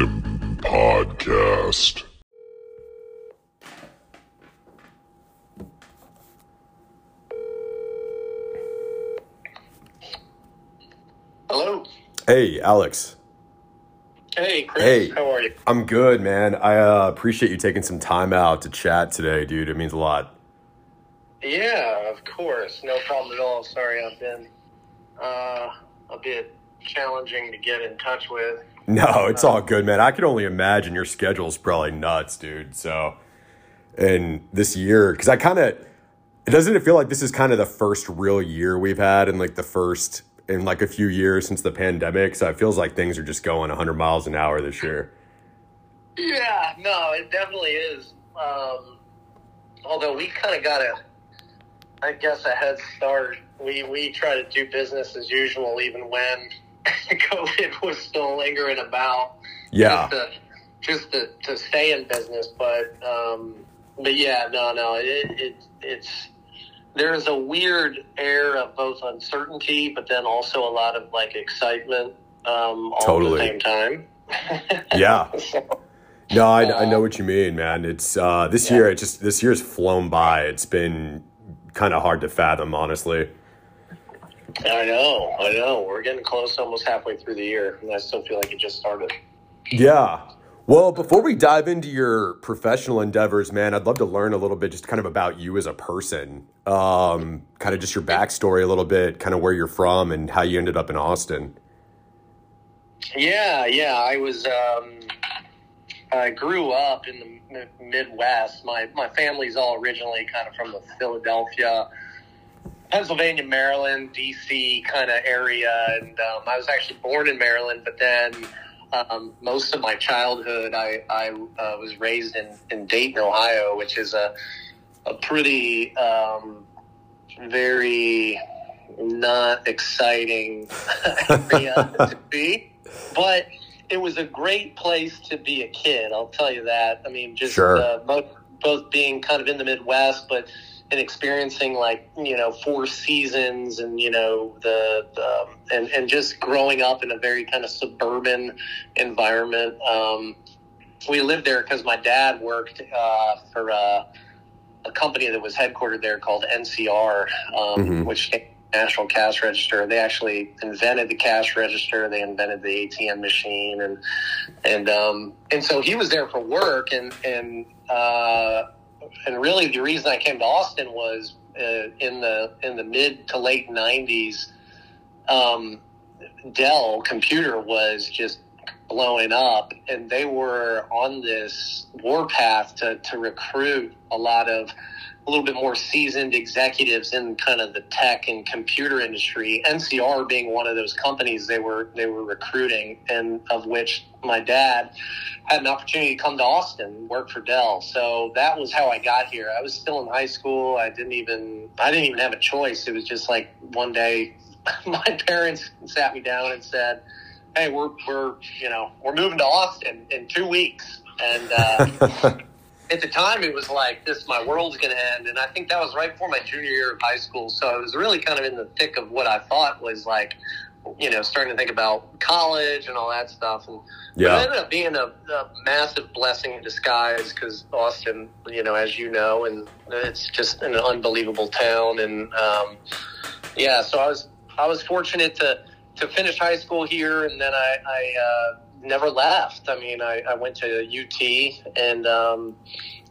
Trapped in Austin podcast. Hello. Hey, Alex. Hey, Chris. Hey. How are you? I'm good, man. I uh, appreciate you taking some time out to chat today, dude. It means a lot. Yeah, of course. No problem at all. Sorry, I've been uh, a bit challenging to get in touch with. No, it's all good, man. I can only imagine your schedule's probably nuts, dude. So, and this year, because I kind of, doesn't it feel like this is kind of the first real year we've had, and like the first in like a few years since the pandemic. So it feels like things are just going 100 miles an hour this year. Yeah, no, it definitely is. Um, although we kind of got a, I guess, a head start. We we try to do business as usual, even when COVID was still lingering about. Yeah. Just to, just to, to stay in business, but um, but yeah, no, no, it, it it's there's a weird air of both uncertainty, but then also a lot of like excitement um, all Totally. at the same time. Yeah. So, No, I, I know what you mean, man. It's uh, this Yeah. year. It just this year's flown by. It's been kind of hard to fathom, honestly. I know, I know. We're getting close, almost halfway through the year, and I still feel like it just started. Yeah. Well, before we dive into your professional endeavors, man, I'd love to learn a little bit just kind of about you as a person. Um, kind of just your backstory a little bit, kind of where you're from and how you ended up in Austin. Yeah, yeah. I was. Um, I grew up in the Midwest. My my family's all originally kind of from the Philadelphia, Pennsylvania, Maryland, D.C. kind of area, and um, I was actually born in Maryland. But then um, most of my childhood, I I uh, was raised in in Dayton, Ohio, which is a a pretty um, very not exciting area to be, but it was a great place to be a kid. I'll tell you that. I mean, just Sure. uh, both both being kind of in the Midwest, but and experiencing like you know four seasons and you know the, the and and just growing up in a very kind of suburban environment. Um, we lived there because my dad worked uh, for uh, a company that was headquartered there called NCR, um, Mhm. which National Cash Register. They actually invented the cash register. They invented the ATM machine, and and um, and so he was there for work, and and uh, and really the reason I came to Austin was uh, in the in the mid to late '90s. Um, Dell computer was just blowing up, and they were on this warpath to, to recruit a lot of a little bit more seasoned executives in kind of the tech and computer industry. NCR being one of those companies they were they were recruiting, and of which my dad had an opportunity to come to Austin work for Dell. So that was how I got here. I was still in high school. I didn't even I didn't even have a choice. It was just like one day my parents sat me down and said, "Hey, we're we're you know we're moving to Austin in two weeks." And uh, at the time, it was like this: my world's going to end. And I think that was right before my junior year of high school. So I was really kind of in the thick of what I thought was like, you know, starting to think about college and all that stuff. And but it yeah. ended up being a, a massive blessing in disguise because Austin, you know, as you know, and it's just an unbelievable town. And um, yeah, so I was I was fortunate to to finish high school here, and then I, I uh, never left. I mean, I, I went to UT and um,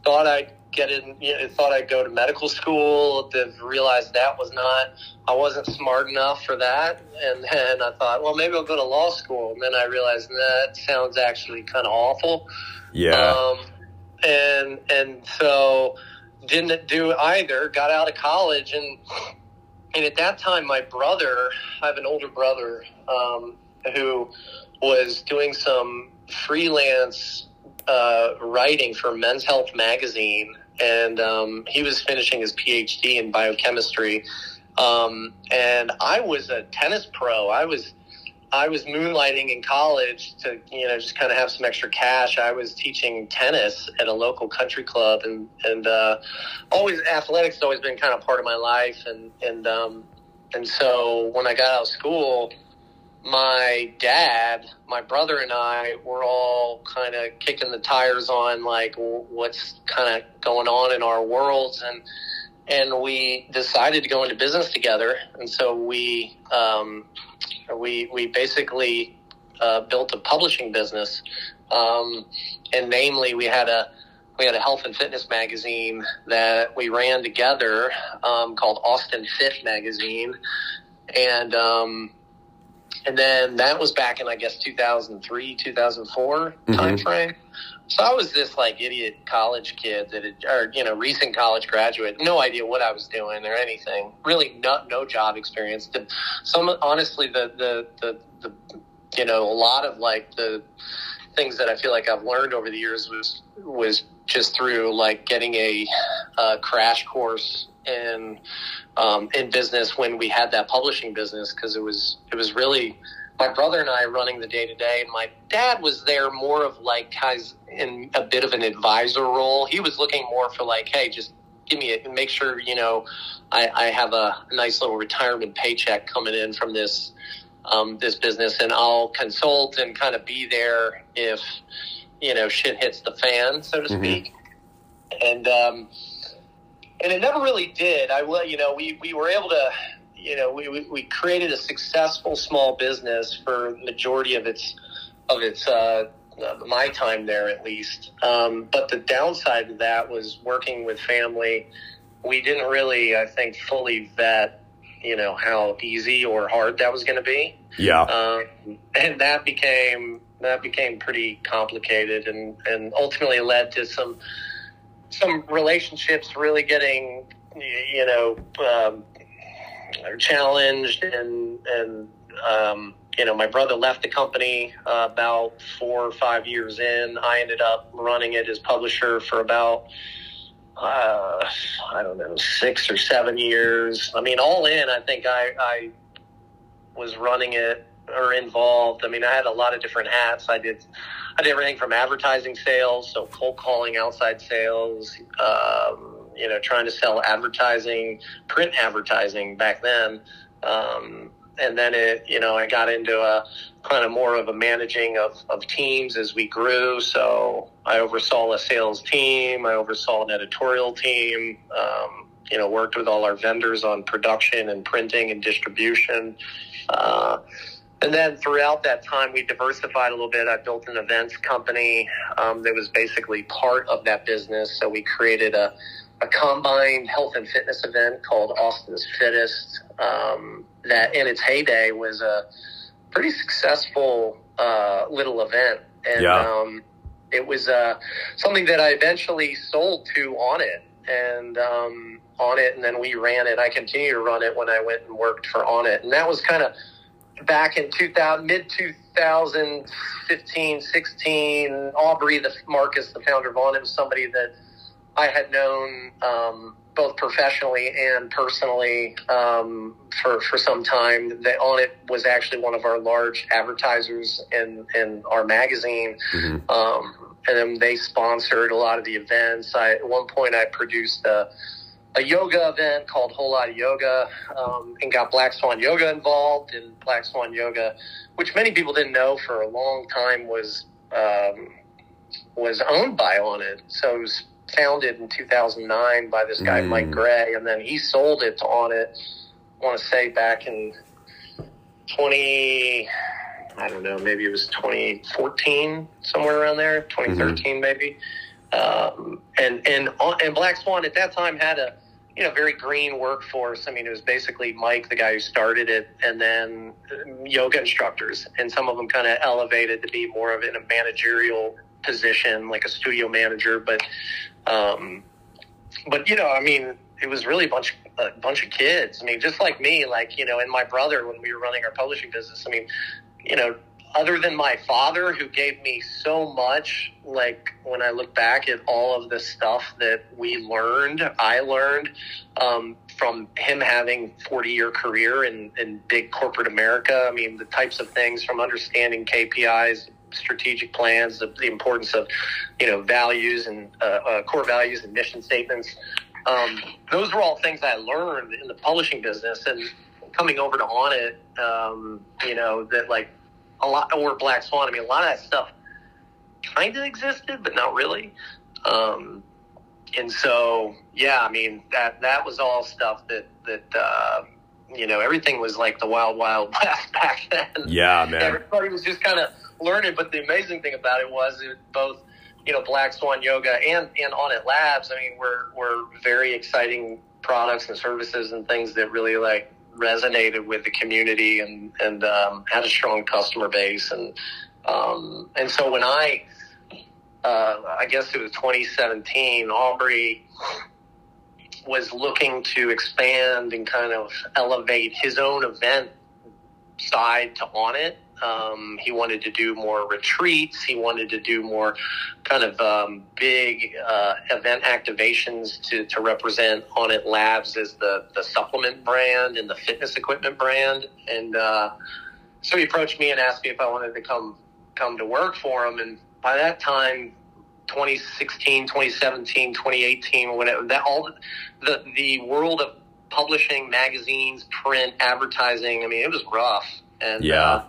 thought I'd get in. You know, thought I'd go to medical school. Then realized that was not. I wasn't smart enough for that, and then I thought, well, maybe I'll go to law school. And then I realized that sounds actually kind of awful. Yeah. Um, and and so didn't do either. Got out of college and and at that time, my brother, I have an older brother um, who was doing some freelance uh, writing for Men's Health magazine, and um, he was finishing his PhD in biochemistry. Um, and I was a tennis pro. I was I was moonlighting in college to you know just kind of have some extra cash. I was teaching tennis at a local country club, and and uh, always athletics has always been kind of part of my life. And and um, and so when I got out of school, my dad, my brother, and I were all kind of kicking the tires on like what's kind of going on in our worlds, and and we decided to go into business together. And so we um, we we basically uh, built a publishing business, um, and namely we had a we had a health and fitness magazine that we ran together um, called Austin Fit Magazine, and um, and then that was back in I guess 2003, 2004 mm-hmm. timeframe. So I was this like idiot college kid that had, or you know, recent college graduate, no idea what I was doing or anything. Really, no, no job experience. Some honestly, the the the, the you know, a lot of like the things that I feel like I've learned over the years was was just through like getting a, a crash course in um, in business when we had that publishing business because it was it was really my brother and I running the day to day, and my dad was there more of like guys in a bit of an advisor role. He was looking more for like, hey, just give me it and make sure you know I, I have a nice little retirement paycheck coming in from this um, this business, and I'll consult and kind of be there if you know shit hits the fan, so to mm-hmm. speak. And um, and it never really did. I will, you know, we we were able to you know, we, we created a successful small business for majority of its of its uh, my time there at least. Um, but the downside of that was working with family. We didn't really, I think, fully vet, you know, how easy or hard that was going to be. Yeah, um, and that became that became pretty complicated, and and ultimately led to some some relationships really getting, you know. Um, challenged and and um, you know my brother left the company uh, about four or five years in. I ended up running it as publisher for about uh, I don't know six or seven years. I mean, all in, I think I, I was running it or involved. I mean, I had a lot of different hats. I did I did everything from advertising sales, so cold calling, outside sales. Um, you know, trying to sell advertising, print advertising back then. Um, and then it, you know, I got into a kind of more of a managing of, of teams as we grew. So I oversaw a sales team. I oversaw an editorial team. Um, you know, worked with all our vendors on production and printing and distribution. Uh, and then throughout that time, we diversified a little bit. I built an events company um, that was basically part of that business. So we created a a combined health and fitness event called Austin's Fittest. Um, that in its heyday was a pretty successful uh, little event, and yeah. um, it was uh, something that I eventually sold to Onnit and um, It, and then we ran it. I continued to run it when I went and worked for Onnit, and that was kind of back in 2000, mid 2015, 16. Aubrey, the Marcus, the founder of Onnit, was somebody that I had known um, both professionally and personally um, for for some time. That Onnit was actually one of our large advertisers in in our magazine. Mm-hmm. Um, and then they sponsored a lot of the events. I, at one point, I produced a, a yoga event called Whole Lot of Yoga, um, and got Black Swan Yoga involved. And Black Swan Yoga, which many people didn't know for a long time, was um, was owned by Onnit. So it was founded in 2009 by this guy, mm. Mike Gray, and then he sold it to Onnit, I want to say back in 20, I don't know, maybe it was 2014, somewhere around there, 2013 mm-hmm. maybe. Um, and, and, and Black Swan at that time had a, you know, very green workforce. I mean, it was basically Mike, the guy who started it, and then yoga instructors, and some of them kind of elevated to be more of in a managerial position, like a studio manager. But um, but you know, I mean, it was really a bunch a bunch of kids. I mean, just like me, like you know, and my brother when we were running our publishing business. I mean, you know, other than my father who gave me so much, like when I look back at all of the stuff that we learned, I learned um, from him having 40 year career in, in big corporate America. I mean, the types of things from understanding KPIs, strategic plans, the, the importance of, you know, values and uh, uh, core values and mission statements. Um, those were all things I learned in the publishing business. And coming over to Onnit, um, you know, that like a lot, or Black Swan. I mean, a lot of that stuff kind of existed, but not really. Um, and so, yeah, I mean, that, that was all stuff that, that, uh, you know, everything was like the wild, wild west back then. Yeah, man. Everybody was just kind of learning. But the amazing thing about it was it both, you know, Black Swan Yoga and, and Onnit Labs, I mean, were, were very exciting products and services and things that really like resonated with the community and, and um, had a strong customer base. And, um, and so when I, uh, I guess it was 2017, Aubrey was looking to expand and kind of elevate his own event side to Onnit. Um, he wanted to do more retreats. He wanted to do more kind of um, big uh, event activations to, to represent Onnit Labs as the, the supplement brand and the fitness equipment brand. And uh, so he approached me and asked me if I wanted to come come to work for him. And by that time, 2016, 2017, 2018, whatever that all the the world of publishing, magazines, print, advertising. I mean, it was rough, and Yeah. uh,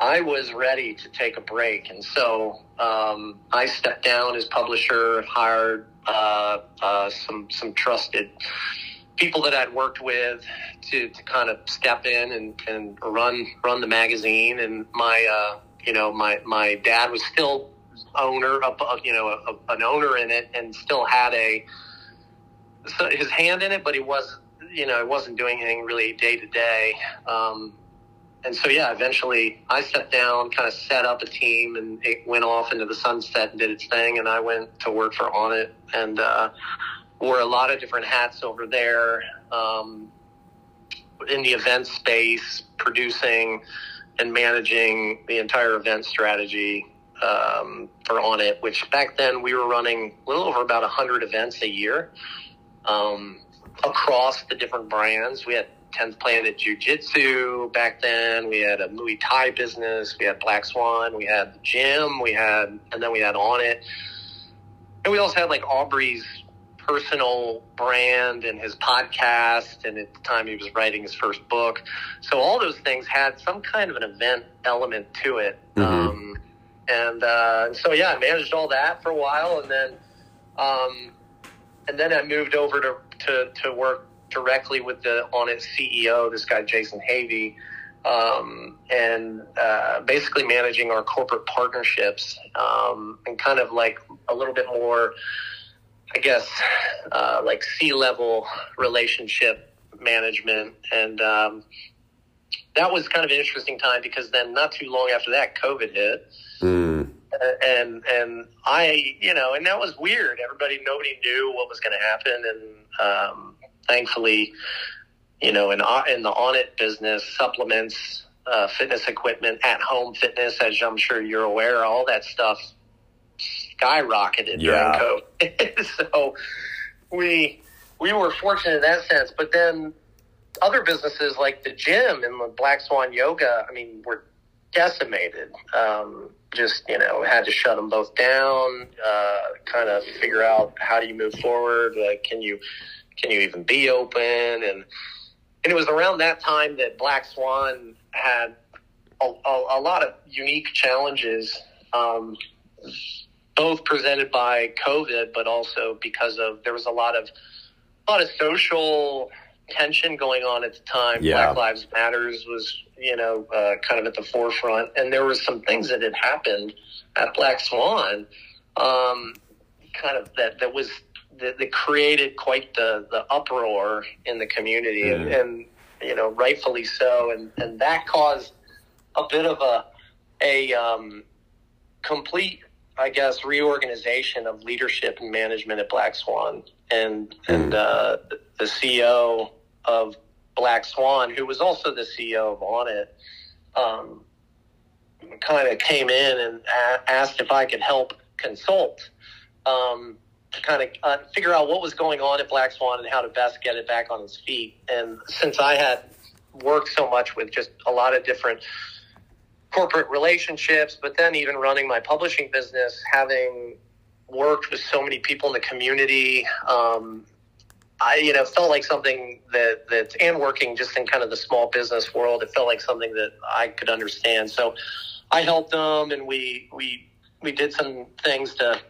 I was ready to take a break, and so um, I stepped down as publisher, hired uh, uh, some some trusted people that I'd worked with to, to kind of step in and, and run run the magazine. And my uh, you know my my dad was still owner you know a, an owner in it, and still had a his hand in it, but he was you know he wasn't doing anything really day to day. Um, and so yeah, eventually I stepped down, kind of set up a team, and it went off into the sunset and did its thing. And I went to work for Onnit and uh, wore a lot of different hats over there um, in the event space, producing and managing the entire event strategy um, for Onnit. Which back then we were running a little over about hundred events a year um, across the different brands. We had 10th Planet Jiu Jitsu back then. We had a Muay Thai business. We had Black Swan. We had the gym. We had, and then we had Onnit. And we also had like Aubrey's personal brand and his podcast. And at the time he was writing his first book. So all those things had some kind of an event element to it. Mhm. Um, and uh, so, yeah, I managed all that for a while. And then, um, and then I moved over to, to, to work directly with the Onnit's CEO, this guy Jason Havey, um, and uh, basically managing our corporate partnerships um, and kind of like a little bit more, I guess, uh, like C level relationship management. And um, that was kind of an interesting time because then not too long after that, COVID hit Mm. and and I, you know, and that was weird. Everybody, nobody knew what was going to happen, and um, thankfully, you know, in in the Onnit business, supplements, uh, fitness equipment, at home fitness, as I'm sure you're aware, all that stuff skyrocketed Yeah. during COVID. so we we were fortunate in that sense, but then other businesses like the gym and the Black Swan Yoga, I mean, were decimated. Um, just you know, had to shut them both down. Uh, kind of figure out how do you move forward. Like, can you can you even be open? And and it was around that time that Black Swan had a, a, a lot of unique challenges. Um, both presented by COVID, but also because of there was a lot of a lot of social tension going on at the time. Yeah. Black Lives Matters was, you know, uh, kind of at the forefront, and there were some things that had happened at Black Swan, um, kind of that that was that, that created quite the the uproar in the community, and, Mhm. and you know, rightfully so, and and that caused a bit of a a um, complete I guess reorganization of leadership and management at Black Swan, and and uh, the CEO of Black Swan, who was also the CEO of Onnit, um, kind of came in and a- asked if I could help consult um, to kind of uh, figure out what was going on at Black Swan and how to best get it back on its feet. And since I had worked so much with just a lot of different corporate relationships, but then even running my publishing business, having worked with so many people in the community, um, I, you know, felt like something that that and working just in kind of the small business world, it felt like something that I could understand. So I helped them, and we we we did some things to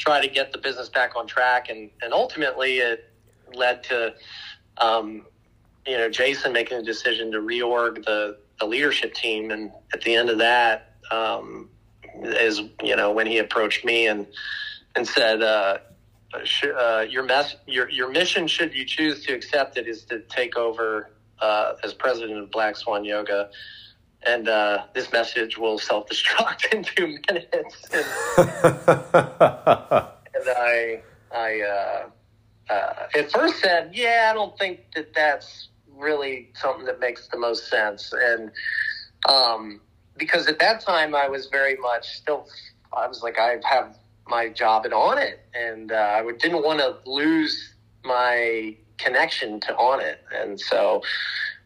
try to get the business back on track, and and ultimately it led to, um, you know, Jason making a decision to reorg the the leadership team, and at the end of that, um, is you know when he approached me and and said. Uh, uh, your mess, your your mission, should you choose to accept it, is to take over uh, as president of Black Swan Yoga, and uh, this message will self destruct in two minutes. And, and I, I uh, uh, at first said, "Yeah, I don't think that that's really something that makes the most sense," and um, because at that time I was very much still, I was like, I have my job and Onnit, and uh, I didn't want to lose my connection to Onnit, and so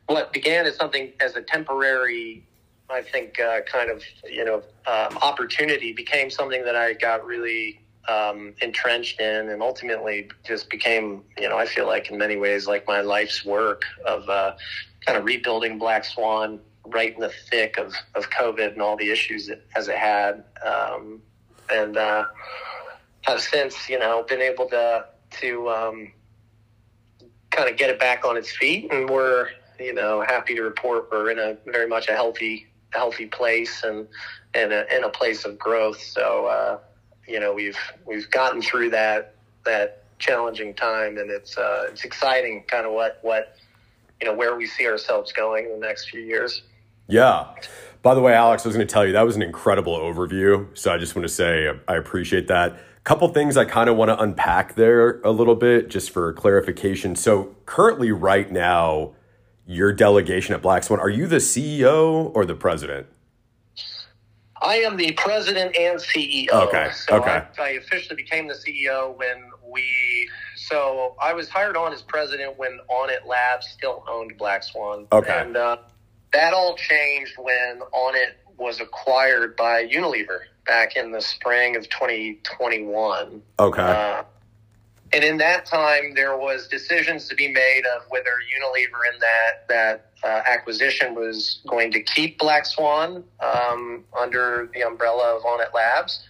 what began as something as a temporary, I think, uh, kind of you know um, opportunity became something that I got really um, entrenched in, and ultimately just became you know I feel like in many ways like my life's work of uh, kind of rebuilding Black Swan right in the thick of, of COVID and all the issues it, as it had. Um, and uh, have since you know been able to to um, kind of get it back on its feet, and we're you know happy to report we're in a very much a healthy healthy place and and a, in a place of growth. So uh, you know we've we've gotten through that that challenging time, and it's uh, it's exciting, kind of what what you know where we see ourselves going in the next few years. Yeah. By the way, Alex, I was going to tell you that was an incredible overview. So I just want to say I appreciate that. Couple things I kind of want to unpack there a little bit just for clarification. So currently, right now, your delegation at Black Swan, are you the CEO or the president? I am the president and CEO. Okay. So okay. I, I, officially became the CEO when we. So I was hired on as president when Onnit Labs still owned Black Swan. Okay. And uh, that all changed when Onnit was acquired by Unilever back in the spring of 2021. Okay. Uh, and in that time, there was decisions to be made of whether Unilever in that that uh, acquisition was going to keep Black Swan um, under the umbrella of Onnit Labs,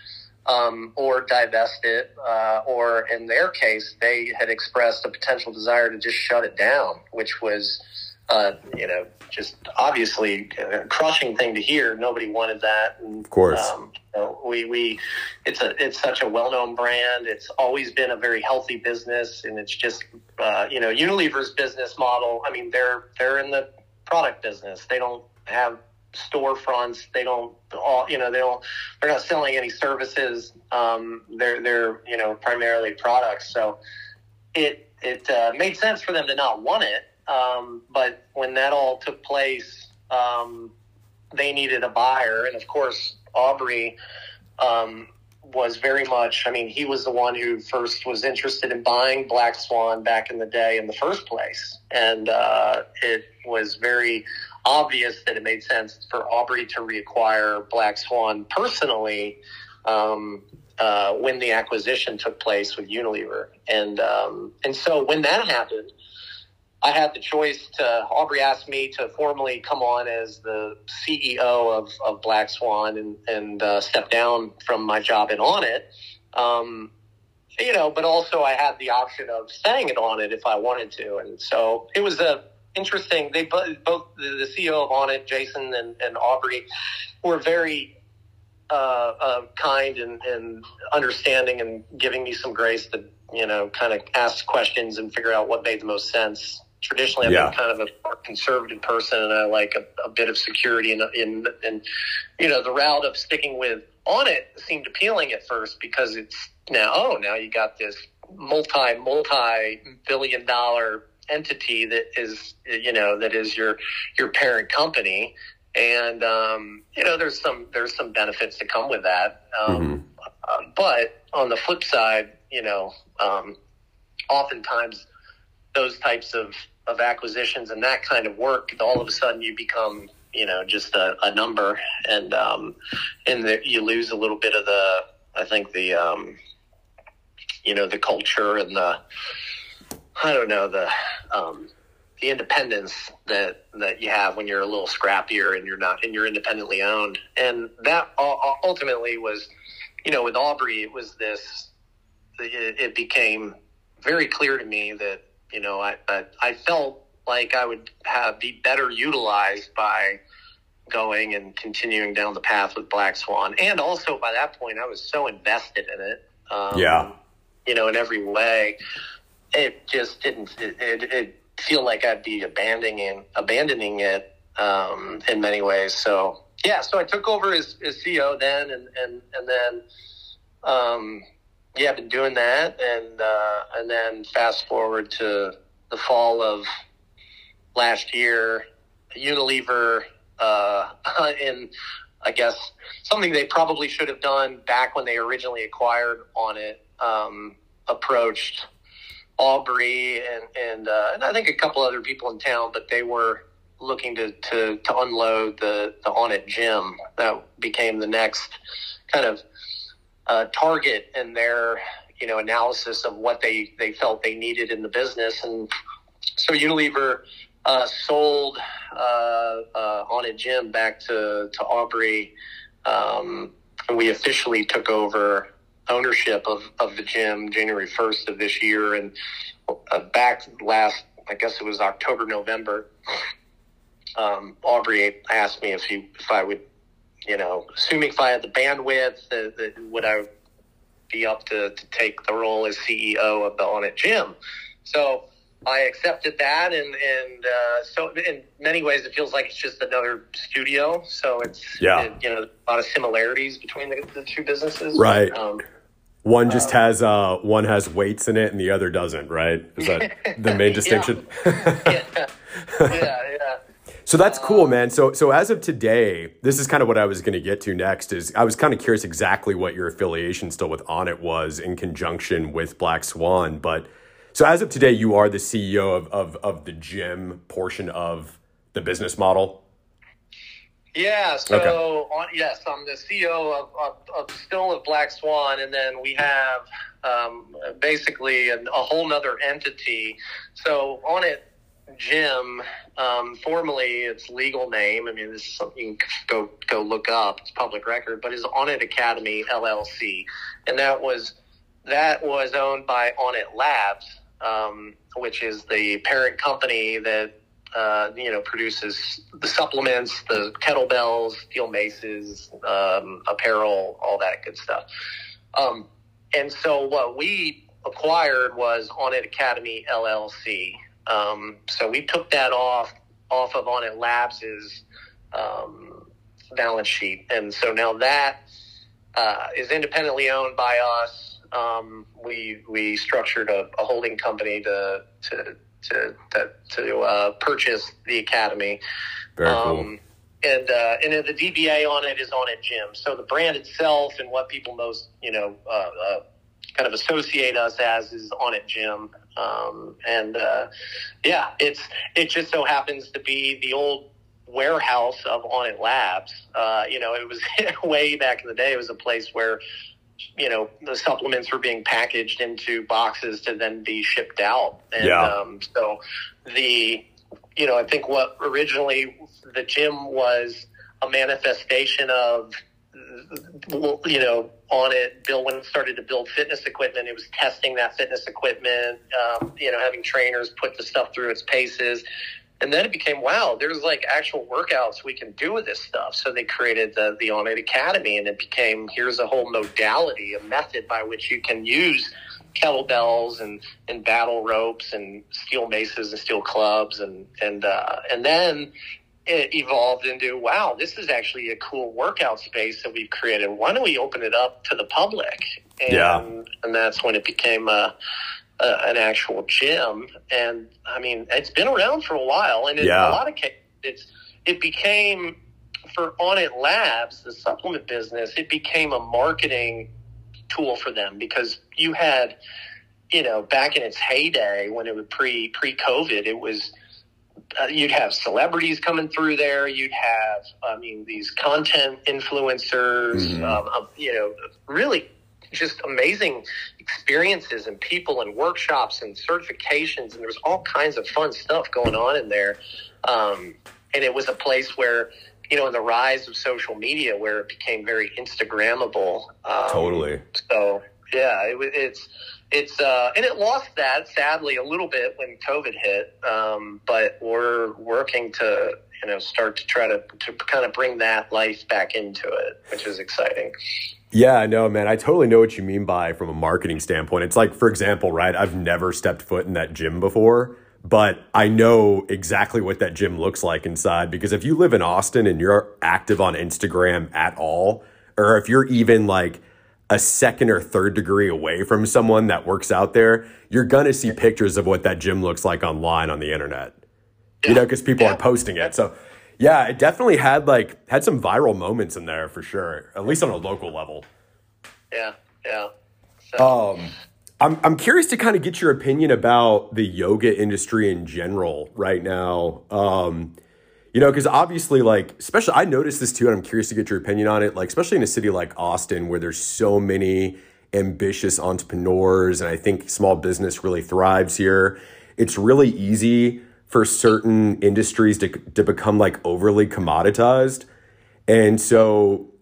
um, or divest it, uh, or in their case, they had expressed a potential desire to just shut it down, which was uh, you know, just obviously a crushing thing to hear. Nobody wanted that. And, of course. Um, you know, we, we, it's a, it's such a well-known brand. It's always been a very healthy business and it's just, uh, you know, Unilever's business model. I mean, they're, they're in the product business. They don't have storefronts. They don't all, you know, they don't, they're not selling any services. Um, they're, they're, you know, primarily products. So it, it, uh, made sense for them to not want it um, but when that all took place, um, they needed a buyer, and of course, Aubrey um, was very much. I mean, he was the one who first was interested in buying Black Swan back in the day in the first place, and uh, it was very obvious that it made sense for Aubrey to reacquire Black Swan personally. Um, uh, when the acquisition took place with Unilever, and um, and so when that happened, I had the choice to, Aubrey asked me to formally come on as the CEO of, of Black Swan and, and uh, step down from my job in Onnit. Um, you know, but also I had the option of staying it Onnit if I wanted to. And so it was a interesting, they both, the, CEO of Onnit, Jason and, and Aubrey were very uh, uh, kind and, and understanding and giving me some grace to, you know, kind of ask questions and figure out what made the most sense traditionally I've yeah. been kind of a more conservative person and I like a, a bit of security in, in, in, you know, the route of sticking with Onnit seemed appealing at first because it's now, oh, now you got this multi, multi billion dollar entity that is, you know, that is your, your parent company. And, um, you know, there's some, there's some benefits to come with that. Um, mm-hmm. uh, but on the flip side, you know, um, oftentimes those types of of acquisitions and that kind of work, all of a sudden you become, you know, just a, a number, and um, and the, you lose a little bit of the, I think the, um, you know, the culture and the I don't know the um, the independence that that you have when you're a little scrappier and you're not and you're independently owned, and that ultimately was, you know, with Aubrey, it was this. It, it became very clear to me that you know I, I I felt like I would have be better utilized by going and continuing down the path with Black Swan. And also by that point, I was so invested in it. Um, yeah. You know, in every way, it just didn't, it, it, it feel like I'd be abandoning, abandoning it, um, in many ways. So yeah, so I took over as, as CEO then and, and, and then, um, yeah, I've been doing that. And, uh, and then fast forward to the fall of last year, Unilever uh, in, I guess, something they probably should have done back when they originally acquired Onnit, um, approached Aubrey and and, uh, and I think a couple other people in town, but they were looking to, to, to unload the, the Onnit gym. That became the next kind of uh, target in their you know analysis of what they, they felt they needed in the business. And so Unilever uh, sold uh, uh, Onnit Gym back to to Aubrey. Um, we officially took over ownership of, of the gym January 1st of this year. And uh, back last, I guess it was October, November, um, Aubrey asked me if he, if I would, you know, assuming if I had the bandwidth, uh, would I be up to, to take the role as CEO of the Onnit Gym? So I accepted that, and and uh, so in many ways, it feels like it's just another studio. So it's yeah, it, you know, a lot of similarities between the, the two businesses. Right. Um, one just um, has uh, one has weights in it, and the other doesn't. Right? Is that the main distinction? yeah. yeah, yeah. So that's cool, man. So so as of today, this is kind of what I was going to get to next. Is I was kind of curious exactly what your affiliation still with Onnit was in conjunction with Black Swan, but so as of today, you are the CEO of, of, of the gym portion of the business model. Yeah. So okay. on, yes, I'm the CEO of, of, of, still of Black Swan, and then we have um, basically a, a whole nother entity. So Onnit Gym, um, formally its legal name. I mean, this is something you can go go look up. It's public record, but is Onnit Academy LLC, and that was that was owned by Onnit Labs um, which is the parent company that uh, you know produces the supplements, the kettlebells, steel maces, um, apparel, all that good stuff. Um, and so what we acquired was Onnit Academy LLC. Um, so we took that off off of Onnit Labs's um, balance sheet, and so now that uh, is independently owned by us um, we we structured a, a, holding company to to to to, to uh, purchase the academy. Very um, cool. And uh, and the DBA on it is on Onnit Gym. So the brand itself and what people most you know uh, uh kind of associate us as is Onnit Gym. Um, and uh, yeah, it's it just so happens to be the old warehouse of Onnit Labs. Uh, you know, it was way back in the day. It was a place where you know the supplements were being packaged into boxes to then be shipped out and yeah. um, so the you know i think what originally the gym was a manifestation of you know Onnit. bill when it started to build fitness equipment it was testing that fitness equipment um, you know having trainers put the stuff through its paces and then it became, wow, there's like actual workouts we can do with this stuff. So they created the, the Onnit Academy and it became, here's a whole modality, a method by which you can use kettlebells and, and battle ropes and steel maces and steel clubs. And, and, uh, and then it evolved into, wow, this is actually a cool workout space that we've created. Why don't we open it up to the public? And, yeah. and that's when it became, uh, uh, an actual gym. And I mean, it's been around for a while, and in yeah. a lot of cases, it's it became for Onnit Labs, the supplement business. It became a marketing tool for them because you had, you know, back in its heyday when it was pre pre COVID, it was. Uh, you'd have celebrities coming through there. You'd have, I mean, these content influencers. Mm-hmm. Um, um, you know, really just amazing experiences and people and workshops and certifications, and there was all kinds of fun stuff going on in there. Um, and it was a place where you know, in the rise of social media, where it became very Instagrammable. Um, totally. So yeah, it, it's it's uh, and it lost that sadly a little bit when COVID hit. Um, but we're working to you know start to try to to kind of bring that life back into it, which is exciting. Yeah, I know, man. I totally know what you mean by from a marketing standpoint. It's like, for example, right? I've never stepped foot in that gym before, but I know exactly what that gym looks like inside because if you live in Austin and you're active on Instagram at all, or if you're even like a second or third degree away from someone that works out there, you're going to see pictures of what that gym looks like online on the internet. Yeah. You know, because people yeah. are posting it. So, yeah, it definitely had like had some viral moments in there for sure, at least on a local level. Yeah, yeah. So. Um, I'm I'm curious to kind of get your opinion about the yoga industry in general right now. Um, you know, because obviously, like, especially, I noticed this too, and I'm curious to get your opinion on it. Like, especially in a city like Austin, where there's so many ambitious entrepreneurs, and I think small business really thrives here. It's really easy for certain industries to to become like overly commoditized, and so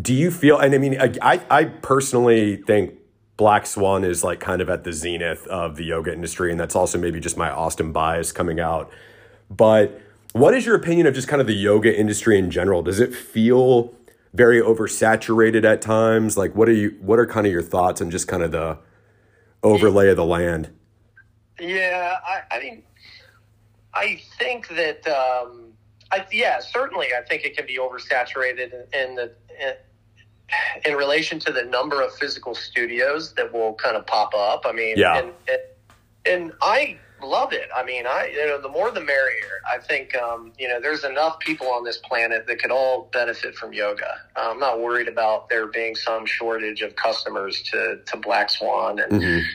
do you feel? And I mean, I I personally think Black Swan is like kind of at the zenith of the yoga industry, and that's also maybe just my Austin bias coming out, but what is your opinion of just kind of the yoga industry in general? Does it feel very oversaturated at times? Like, what are you? What are kind of your thoughts on just kind of the overlay of the land? Yeah, I, I mean, I think that, um, I, yeah, certainly, I think it can be oversaturated in, in the in, in, relation to the number of physical studios that will kind of pop up. I mean, yeah, and, and, and I love it. I mean, I you know the more the merrier. I think um, you know there's enough people on this planet that could all benefit from yoga. I'm not worried about there being some shortage of customers to to Black Swan and mm-hmm.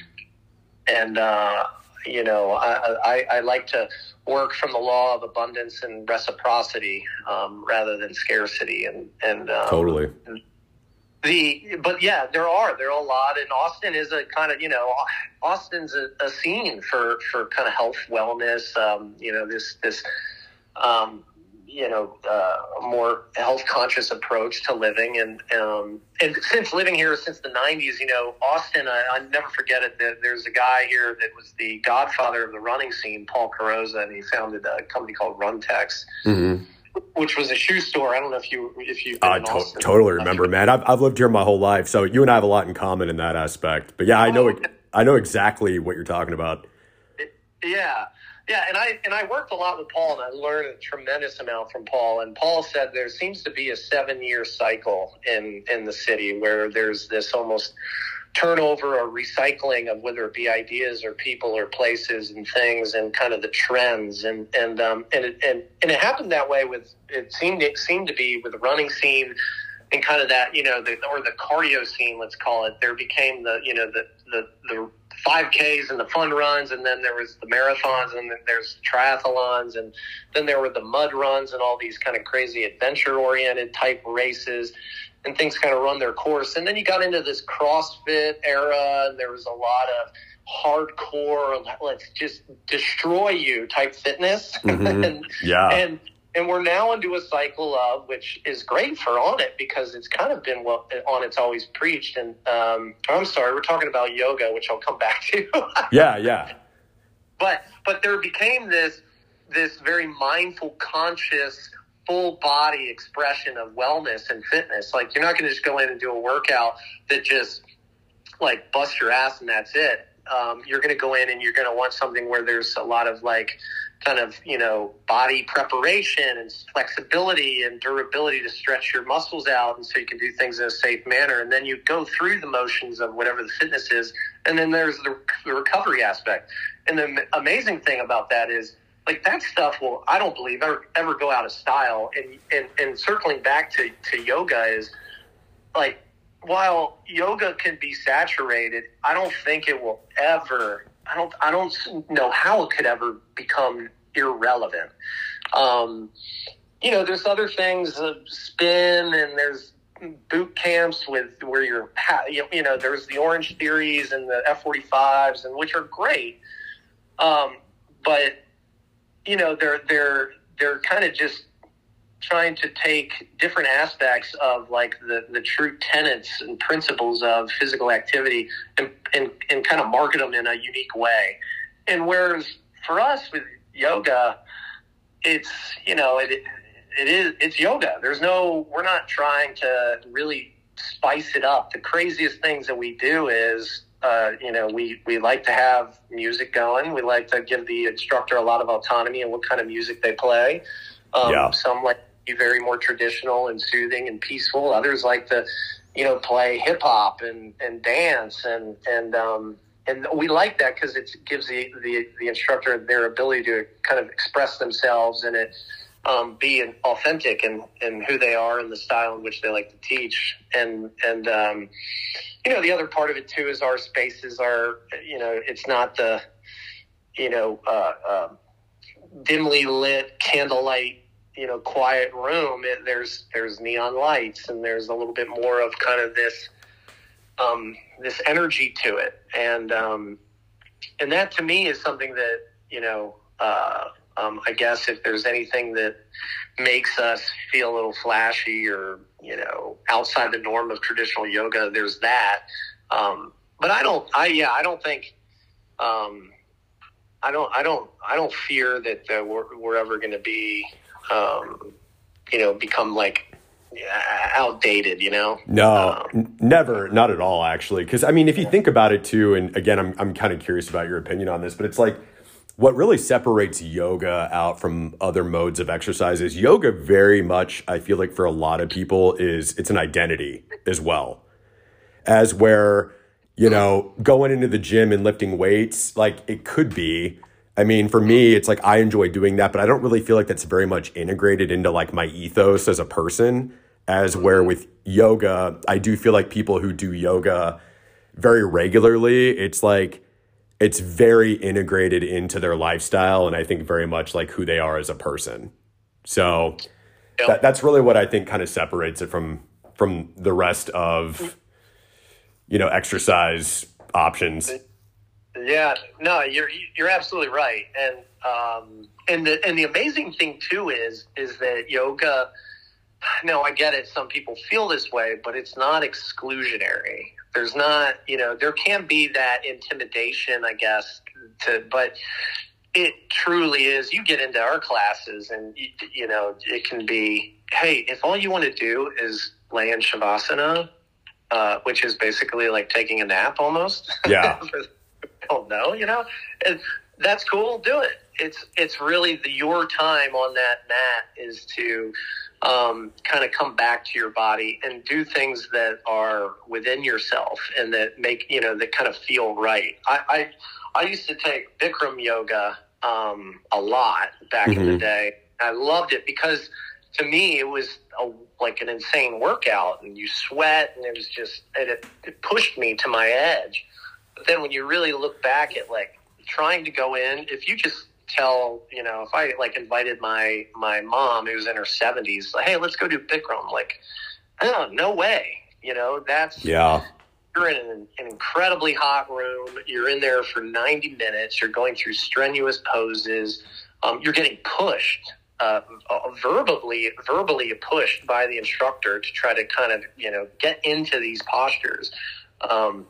and uh, you know I, I, I like to work from the law of abundance and reciprocity um, rather than scarcity and and um, totally. And, the but yeah there are. There are a lot. And austin is a kind of you know austin's a, a scene for for kind of health wellness um, you know this this um, you know uh, more health conscious approach to living. And um, and since living here since the 90s you know austin I, I never forget it. That there's a guy here that was the godfather of the running scene Paul Carrozza and he founded a company called runtex. Mm-hmm which was a shoe store. I don't know if you if you. I to- totally remember, man. I've I've lived here my whole life, so you and I have a lot in common in that aspect. But yeah, I know oh. I know exactly what you're talking about. It, yeah, yeah, and I and I worked a lot with Paul, and I learned a tremendous amount from Paul. And Paul said there seems to be a seven year cycle in in the city where there's this almost turnover or recycling of whether it be ideas or people or places and things and kind of the trends. And and um, and it, and and it happened that way with it seemed it seemed to be with the running scene and kind of that you know the or the cardio scene let's call it. There became the you know the the the 5Ks and the fun runs, and then there was the marathons, and then there's triathlons, and then there were the mud runs and all these kind of crazy adventure oriented type races and things kind of run their course. And then you got into this CrossFit era, and there was a lot of hardcore, let's just destroy you type fitness. Mm-hmm. and, yeah. And and we're now into a cycle of which is great for Onnit because it's kind of been what Onnit's always preached. And um, I'm sorry, we're talking about yoga, which I'll come back to. yeah, yeah. But but there became this this very mindful, conscious full body expression of wellness and fitness. Like you're not going to just go in and do a workout that just like bust your ass and that's it. Um, you're going to go in and you're going to want something where there's a lot of like kind of you know body preparation and flexibility and durability to stretch your muscles out and so you can do things in a safe manner and then you go through the motions of whatever the fitness is and then there's the, the recovery aspect and the amazing thing about that is like that stuff will I don't believe ever ever go out of style. And and, and circling back to, to yoga is like while yoga can be saturated, I don't think it will ever I don't I don't know how it could ever become irrelevant. Um, you know, there's other things, uh, spin, and there's boot camps with where you're you know there's the Orange Theories and the F45s and which are great, um, but you know they're they're they're kind of just trying to take different aspects of like the, the true tenets and principles of physical activity and, and, and kind of market them in a unique way. And whereas for us with yoga, it's, you know, it, it is, it's yoga. There's no, we're not trying to really spice it up. The craziest things that we do is, uh, you know, we, we like to have music going. We like to give the instructor a lot of autonomy and what kind of music they play. Um, yeah. Some like to be very more traditional and soothing and peaceful. Others like to, you know, play hip hop and, and dance and, and, um, and we like that because it gives the, the, the instructor their ability to kind of express themselves and it, um, be an authentic and in, in who they are and the style in which they like to teach. And, and, um, you know, the other part of it too is our spaces are, you know, it's not the, you know, uh, uh, dimly lit candlelight you know quiet room it, there's there's neon lights and there's a little bit more of kind of this um, this energy to it and um, and that to me is something that you know uh, um, I guess if there's anything that makes us feel a little flashy or you know outside the norm of traditional yoga there's that um, but I don't I yeah I don't think um, I don't I don't I don't fear that uh, we're, we're ever going to be um, you know, become like outdated, you know? No, um, never, not at all, actually. Because, I mean, if you think about it too, and again, I'm, I'm kind of curious about your opinion on this, but it's like what really separates yoga out from other modes of exercise is yoga very much, I feel like for a lot of people, is it's an identity as well. As where, you know, going into the gym and lifting weights, like it could be I mean, for me, it's like I enjoy doing that, but I don't really feel like that's very much integrated into like my ethos as a person. As where mm-hmm. with yoga, I do feel like people who do yoga very regularly, it's like it's very integrated into their lifestyle, and I think very much like who they are as a person. So that, that's really what I think kind of separates it from from the rest of you know exercise options. Yeah, no, you're you're absolutely right, and um, and the and the amazing thing too is is that yoga. No, I get it. Some people feel this way, but it's not exclusionary. There's not, you know, there can be that intimidation, I guess, to, but it truly is. You get into our classes, and you, you know, it can be, hey, if all you want to do is lay in shavasana, uh, which is basically like taking a nap almost. Yeah. don't know, you know, and that's cool. Do it. It's it's really the, your time on that mat is to um, kind of come back to your body and do things that are within yourself and that make you know that kind of feel right. I I, I used to take Bikram yoga um, a lot back mm-hmm. in the mm-hmm. day. I loved it because to me it was a, like an insane workout and you sweat and it was just it, it pushed me to my edge but then when you really look back at like trying to go in, if you just tell, you know, if I like invited my my mom who's in her seventies, like, hey, let's go do Bikram, like, oh, no way, you know, that's yeah. You're in an, an incredibly hot room. You're in there for 90 minutes. You're going through strenuous poses. Um, you're getting pushed uh, verbally verbally pushed by the instructor to try to kind of you know get into these postures. Um,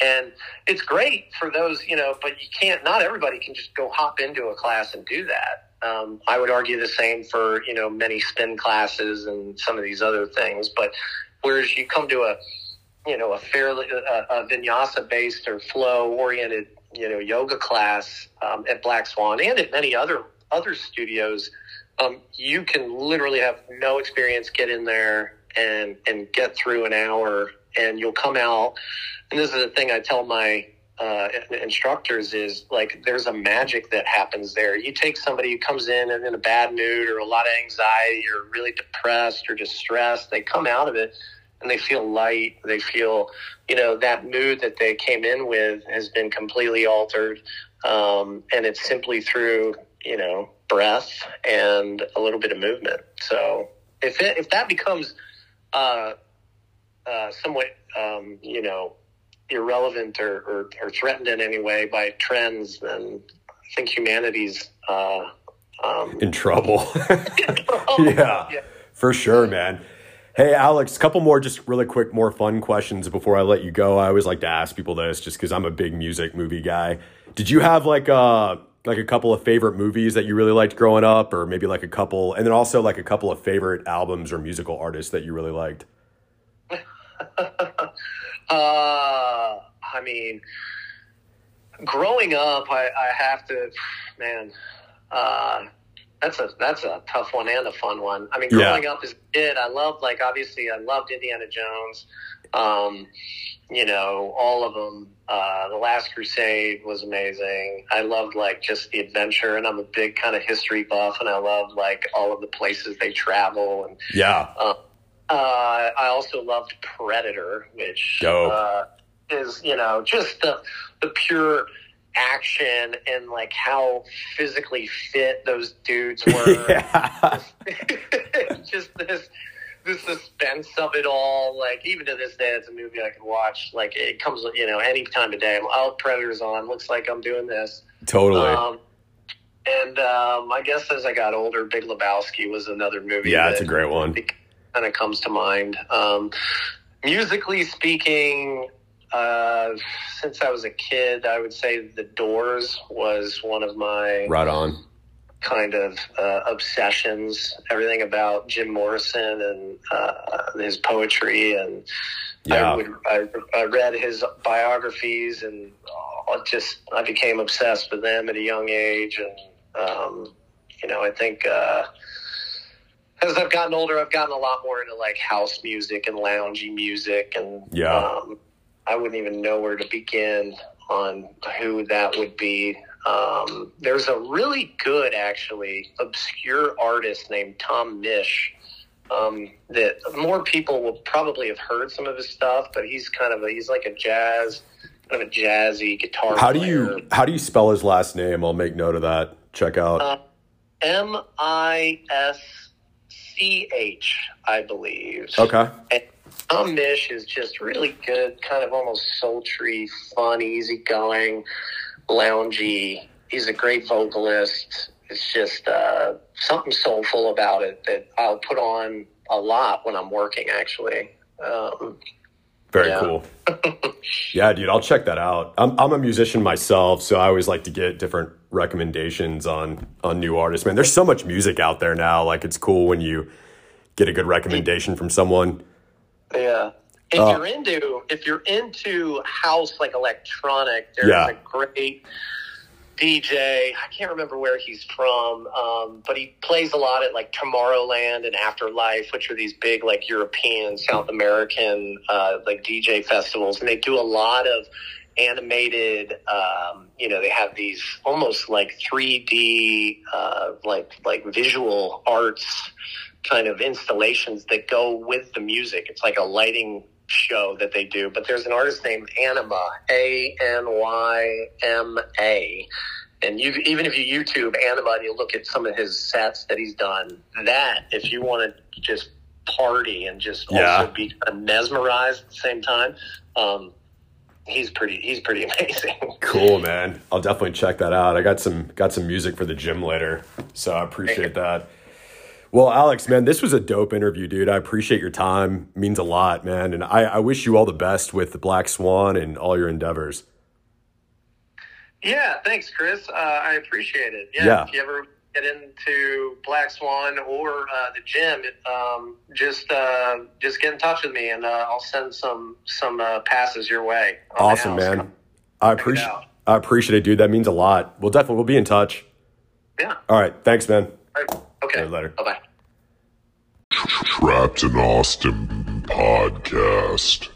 and it's great for those, you know, but you can't, not everybody can just go hop into a class and do that. Um, I would argue the same for, you know, many spin classes and some of these other things. But whereas you come to a, you know, a fairly, a, a vinyasa based or flow oriented, you know, yoga class um, at Black Swan and at many other, other studios, um, you can literally have no experience, get in there and, and get through an hour and you'll come out and this is the thing I tell my uh, instructors is like there's a magic that happens there. You take somebody who comes in and in a bad mood or a lot of anxiety or really depressed or distressed, they come out of it and they feel light. They feel, you know, that mood that they came in with has been completely altered. Um, and it's simply through, you know, breath and a little bit of movement. So if it, if that becomes, uh, uh, somewhat, um, you know, irrelevant or, or, or, threatened in any way by trends, then I think humanity's uh, um, in trouble. yeah, yeah, for sure, man. Hey, Alex, a couple more just really quick, more fun questions before I let you go. I always like to ask people this just because I'm a big music movie guy. Did you have like a uh, like a couple of favorite movies that you really liked growing up, or maybe like a couple, and then also like a couple of favorite albums or musical artists that you really liked? uh, I mean, growing up, I, I have to, man. Uh, that's a that's a tough one and a fun one. I mean, growing yeah. up as a kid, I loved like obviously I loved Indiana Jones. Um, you know, all of them. Uh, the Last Crusade was amazing. I loved like just the adventure, and I'm a big kind of history buff, and I love like all of the places they travel. And yeah, uh, uh, I also loved Predator, which uh, is you know just the the pure action and like how physically fit those dudes were. Yeah. just this the suspense of it all. Like even to this day, it's a movie I could watch. Like it comes, you know, any time of day. I'm oh, Predators on. Looks like I'm doing this. Totally. Um, and um, I guess as I got older, Big Lebowski was another movie. Yeah, it's a great one. Kind of comes to mind. Um, musically speaking, uh, since I was a kid, I would say The Doors was one of my right on kind of uh, obsessions. Everything about Jim Morrison and uh, his poetry, and yeah. I, would, I, I, read his biographies, and uh, just I became obsessed with them at a young age. And um, you know, I think uh, as I've gotten older, I've gotten a lot more into like house music and loungy music, and yeah. Um, I wouldn't even know where to begin on who that would be. Um, there's a really good, actually, obscure artist named Tom Misch um, that more people will probably have heard some of his stuff, but he's kind of a, he's like a jazz, kind of a jazzy guitar. How do you how do you spell his last name? I'll make note of that. Check out uh, M I S C H, I believe. Okay. And Tom Misch is just really good, kind of almost sultry, fun, easygoing, loungy. He's a great vocalist. It's just uh, something soulful about it that I'll put on a lot when I'm working, actually. Um, Very yeah. cool. yeah, dude, I'll check that out. I'm, I'm a musician myself, so I always like to get different recommendations on on new artists. Man, there's so much music out there now. Like, it's cool when you get a good recommendation from someone. Yeah. If uh, you're into if you're into house like electronic, there's yeah. a great DJ. I can't remember where he's from, um, but he plays a lot at like Tomorrowland and Afterlife, which are these big like European, South American uh, like DJ festivals, and they do a lot of animated. Um, you know, they have these almost like 3D, uh, like like visual arts kind of installations that go with the music. It's like a lighting show that they do. But there's an artist named Anyma, A N Y M A. And you, even if you YouTube Anyma and you look at some of his sets that he's done, that, if you want to just party and just yeah. also be mesmerized at the same time, um, he's pretty he's pretty amazing. Cool, man. I'll definitely check that out. I got some got some music for the gym later, so I appreciate that. Well, Alex, man, this was a dope interview, dude. I appreciate your time. It means a lot, man. And I, I wish you all the best with the Black Swan and all your endeavors. Yeah, thanks, Chris. Uh, I appreciate it. Yeah, yeah, if you ever get into Black Swan or uh, the gym, um, just uh, just get in touch with me, and uh, I'll send some some uh, passes your way. Awesome, man. I appreciate I appreciate it, dude. That means a lot. We'll definitely we'll be in touch. Yeah. All right. Thanks, man. Okay. Later. Bye bye. Trapped in Austin podcast.